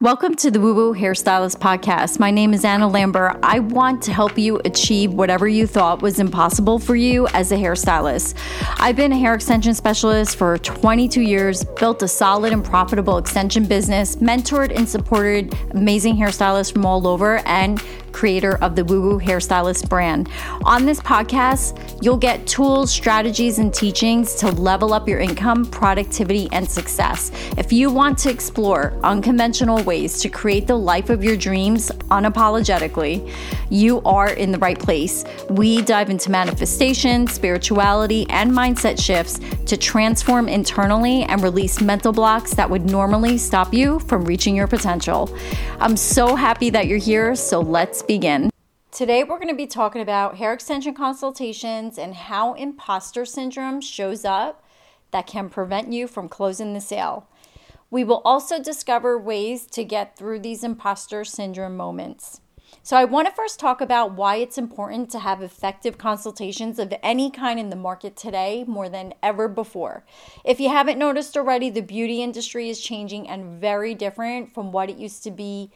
Welcome to the Woo Woo Hairstylist Podcast. My name is Anna Lambert. I want to help you achieve whatever you thought was impossible for you as a hairstylist. I've been a hair extension specialist for 22 years, built a solid and profitable extension business, mentored and supported amazing hairstylists from all over, and creator of the Woo Woo Hairstylist brand. On this podcast, you'll get tools, strategies, and teachings to level up your income, productivity, and success. If you want to explore unconventional ways to create the life of your dreams unapologetically, you are in the right place. We dive into manifestation, spirituality, and mindset shifts to transform internally and release mental blocks that would normally stop you from reaching your potential. I'm so happy that you're here, so let's begin. Today, we're going to be talking about hair extension consultations and how imposter syndrome shows up that can prevent you from closing the sale. We will also discover ways to get through these imposter syndrome moments. So, I want to first talk about why it's important to have effective consultations of any kind in the market today more than ever before. If you haven't noticed already, the beauty industry is changing and very different from what it used to be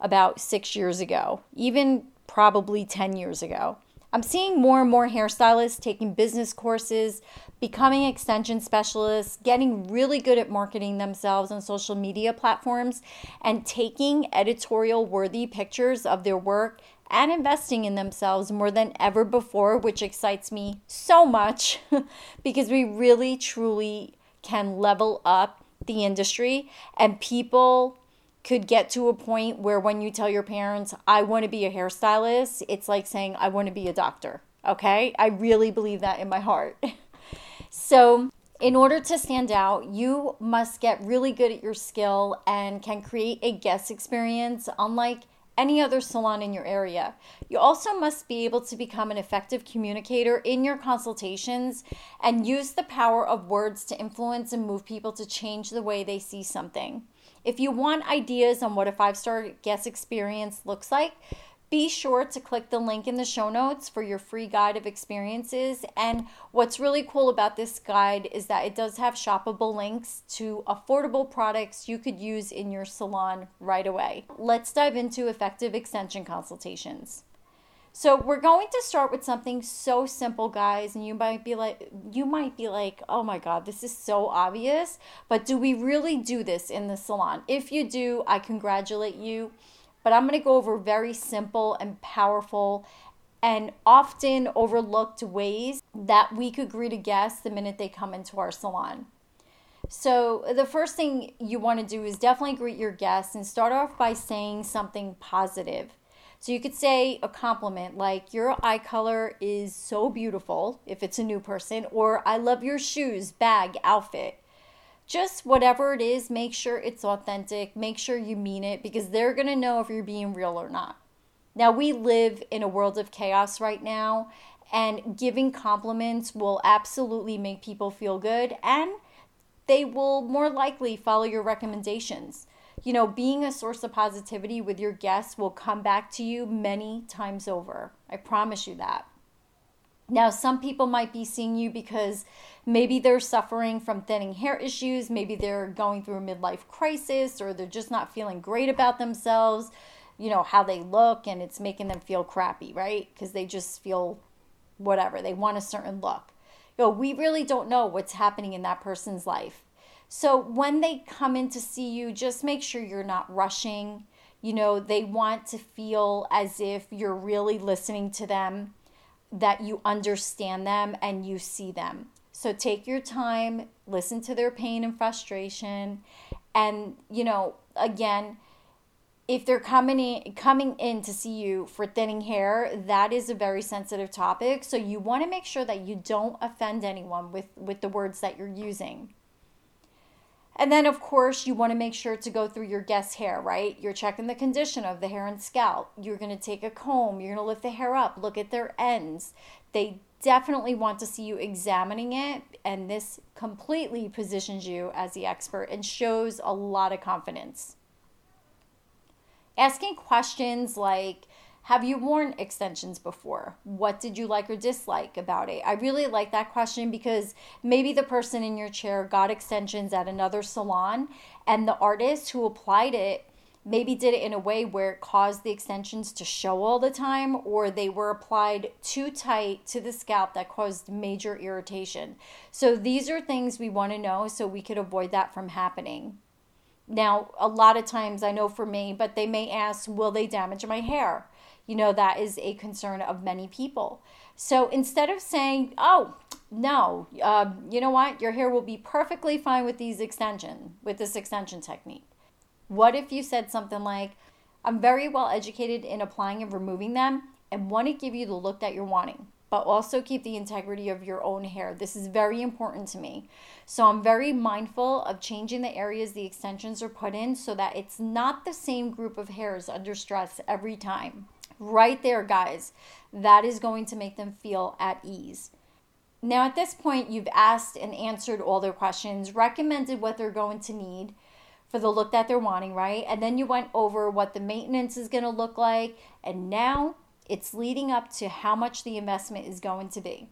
about six years ago, even probably 10 years ago. I'm seeing more and more hairstylists taking business courses, becoming extension specialists, getting really good at marketing themselves on social media platforms, and taking editorial worthy pictures of their work and investing in themselves more than ever before, which excites me so much because we really truly can level up the industry and people could get to a point where when you tell your parents, I want to be a hairstylist, it's like saying, I want to be a doctor. Okay? I really believe that in my heart. so, in order to stand out, you must get really good at your skill and can create a guest experience unlike any other salon in your area. You also must be able to become an effective communicator in your consultations and use the power of words to influence and move people to change the way they see something. If you want ideas on what a five star guest experience looks like, be sure to click the link in the show notes for your free guide of experiences. And what's really cool about this guide is that it does have shoppable links to affordable products you could use in your salon right away. Let's dive into effective extension consultations. So we're going to start with something so simple, guys, and you might be like you might be like, "Oh my god, this is so obvious." But do we really do this in the salon? If you do, I congratulate you. But I'm going to go over very simple and powerful and often overlooked ways that we could greet a guest the minute they come into our salon. So, the first thing you want to do is definitely greet your guests and start off by saying something positive. So you could say a compliment like, Your eye color is so beautiful, if it's a new person, or I love your shoes, bag, outfit. Just whatever it is, make sure it's authentic, make sure you mean it because they're to know if you're being real or not. Now, we live in a world of chaos right now, and giving compliments will absolutely make people feel good and they will more likely follow your recommendations you know, being a source of positivity with your guests will come back to you many times over. I promise you that. Now, some people might be seeing you because maybe they're suffering from thinning hair issues, maybe they're going through a midlife crisis, or they're just not feeling great about themselves, you know, how they look, and it's making them feel crappy, right? Because they just feel whatever, they want a certain look. You know, we really don't know what's happening in that person's life. So when they come in to see you, just make sure you're not rushing. You know, they want to feel as if you're really listening to them, that you understand them and you see them. So take your time, listen to their pain and frustration. And, you know, again, if they're coming in coming in to see you for thinning hair that is a very sensitive topic so you want to make sure that you don't offend anyone with with the words that you're using and then, of course, you want to make sure to go through your guest's hair, right? You're checking the condition of the hair and scalp. You're going to take a comb. You're going to lift the hair up, look at their ends. They definitely want to see you examining it. And this completely positions you as the expert and shows a lot of confidence. Asking questions like, have you worn extensions before? What did you like or dislike about it? I really like that question because maybe the person in your chair got extensions at another salon and the artist who applied it maybe did it in a way where it caused the extensions to show all the time, or they were applied too tight to the scalp that caused major irritation. So, these are things we want to know so we could avoid that from happening. Now, a lot of times, I know for me, but they may ask, will they damage my hair? You know, that is a concern of many people. So instead of saying, oh, no, uh, you know what, your hair will be perfectly fine with these extension, with this extension technique. What if you said something like, I'm very well educated in applying and removing them and want to give you the look that you're wanting, but also keep the integrity of your own hair. This is very important to me. So I'm very mindful of changing the areas the extensions are put in so that it's not the same group of hairs under stress every time. Right there, guys, that is going to make them feel at ease. Now, at this point, you've asked and answered all their questions, recommended what they're going to need for the look that they're wanting, right? And then you went over what the maintenance is going to look like. And now it's leading up to how much the investment is going to be.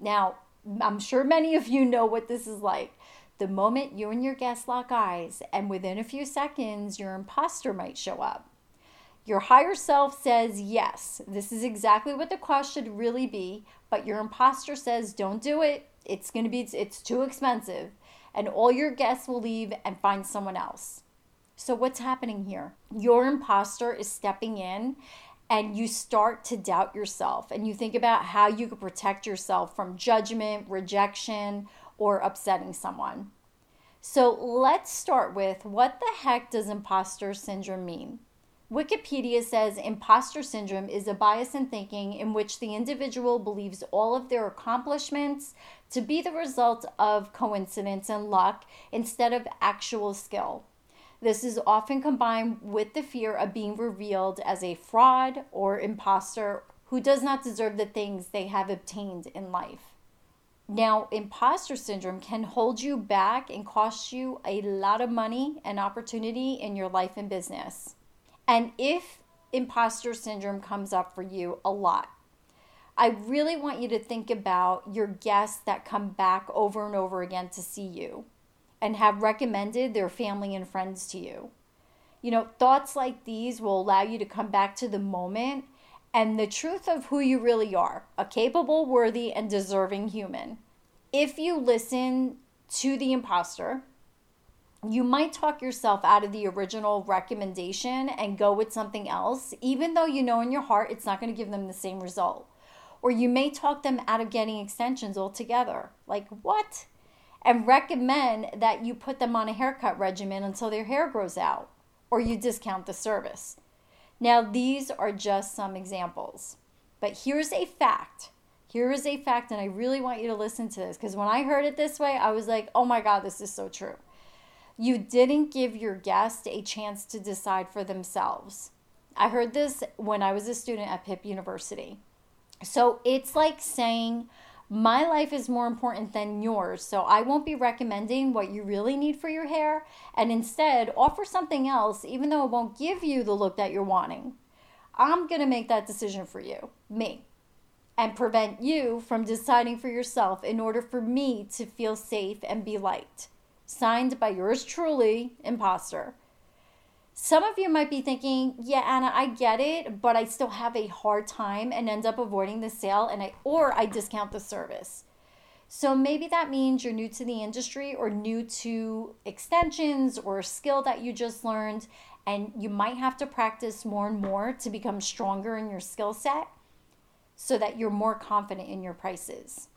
Now, I'm sure many of you know what this is like. The moment you and your guest lock eyes, and within a few seconds, your imposter might show up. Your higher self says, yes, this is exactly what the cost should really be, but your imposter says, don't do it. It's going to be, it's too expensive and all your guests will leave and find someone else. So, what's happening here? Your imposter is stepping in and you start to doubt yourself and you think about how you could protect yourself from judgment, rejection, or upsetting someone. So, let's start with what the heck does imposter syndrome mean? Wikipedia says imposter syndrome is a bias in thinking in which the individual believes all of their accomplishments to be the result of coincidence and luck instead of actual skill. This is often combined with the fear of being revealed as a fraud or imposter who does not deserve the things they have obtained in life. Now, imposter syndrome can hold you back and cost you a lot of money and opportunity in your life and business. And if imposter syndrome comes up for you a lot, I really want you to think about your guests that come back over and over again to see you and have recommended their family and friends to you. You know, thoughts like these will allow you to come back to the moment and the truth of who you really are a capable, worthy, and deserving human. If you listen to the imposter, you might talk yourself out of the original recommendation and go with something else, even though you know in your heart it's not going to give them the same result. Or you may talk them out of getting extensions altogether. Like, what? And recommend that you put them on a haircut regimen until their hair grows out, or you discount the service. Now, these are just some examples. But here's a fact. Here is a fact, and I really want you to listen to this because when I heard it this way, I was like, oh my God, this is so true. You didn't give your guest a chance to decide for themselves. I heard this when I was a student at Pitt University. So it's like saying, my life is more important than yours, so I won't be recommending what you really need for your hair, and instead offer something else, even though it won't give you the look that you're wanting. I'm gonna make that decision for you, me, and prevent you from deciding for yourself in order for me to feel safe and be liked. Signed by yours truly, Imposter. Some of you might be thinking, yeah, Anna, I get it, but I still have a hard time and end up avoiding the sale and I or I discount the service. So maybe that means you're new to the industry or new to extensions or a skill that you just learned and you might have to practice more and more to become stronger in your skill set so that you're more confident in your prices.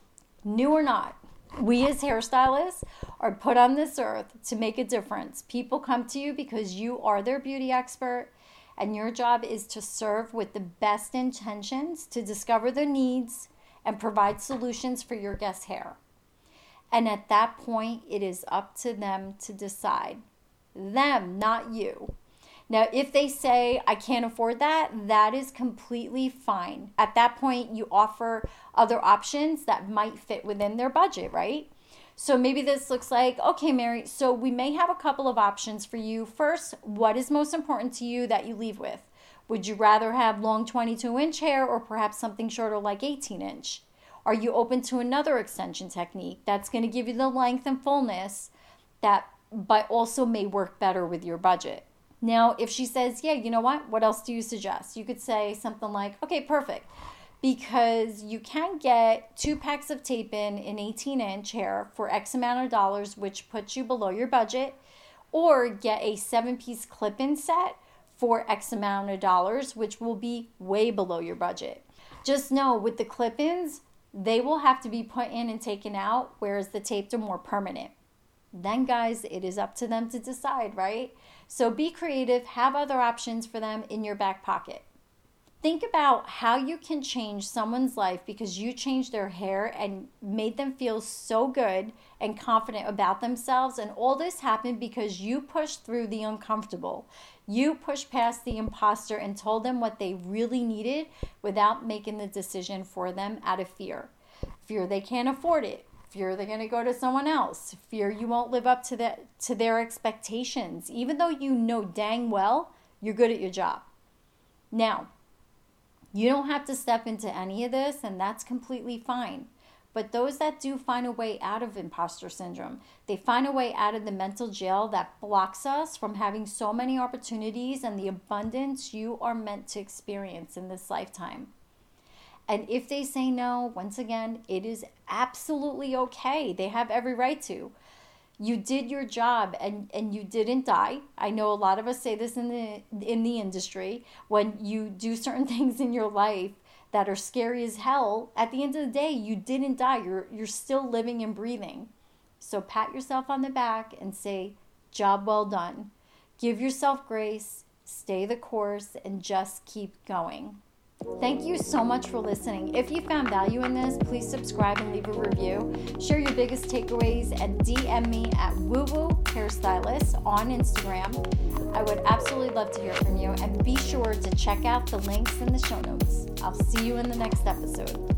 New or not, we as hairstylists are put on this earth to make a difference. People come to you because you are their beauty expert, and your job is to serve with the best intentions to discover their needs and provide solutions for your guest hair. And at that point, it is up to them to decide. Them, not you. Now, if they say, I can't afford that, that is completely fine. At that point, you offer other options that might fit within their budget, right? So maybe this looks like, okay, Mary, so we may have a couple of options for you. First, what is most important to you that you leave with? Would you rather have long 22 inch hair or perhaps something shorter like 18 inch? Are you open to another extension technique that's going to give you the length and fullness that but also may work better with your budget? Now, if she says, Yeah, you know what? What else do you suggest? You could say something like, Okay, perfect. Because you can get two packs of tape in an 18 inch hair for X amount of dollars, which puts you below your budget, or get a seven piece clip in set for X amount of dollars, which will be way below your budget. Just know with the clip ins, they will have to be put in and taken out, whereas the taped are more permanent. Then, guys, it is up to them to decide, right? So be creative, have other options for them in your back pocket. Think about how you can change someone's life because you changed their hair and made them feel so good and confident about themselves. And all this happened because you pushed through the uncomfortable. You pushed past the imposter and told them what they really needed without making the decision for them out of fear. Fear they can't afford it, fear they're going to go to someone else. Fear you won't live up to the, to their expectations. Even though you know dang well you're good at your job. Now you don't have to step into any of this and that's completely fine. But those that do find a way out of imposter syndrome they find a way out of the mental jail that blocks us from having so many opportunities and the abundance you are meant to experience in this lifetime and if they say no, once again, it is absolutely okay. They have every right to. You did your job and, and you didn't die. I know a lot of us say this in the in the industry. When you do certain things in your life that are scary as hell, at the end of the day, you didn't die. You're you're still living and breathing. So pat yourself on the back and say, job well done. Give yourself grace, stay the course, and just keep going. Thank you so much for listening. If you found value in this, please subscribe and leave a review. Share your biggest takeaways and DM me at Woo Woo Hairstylist on Instagram. I would absolutely love to hear from you and be sure to check out the links in the show notes. I'll see you in the next episode.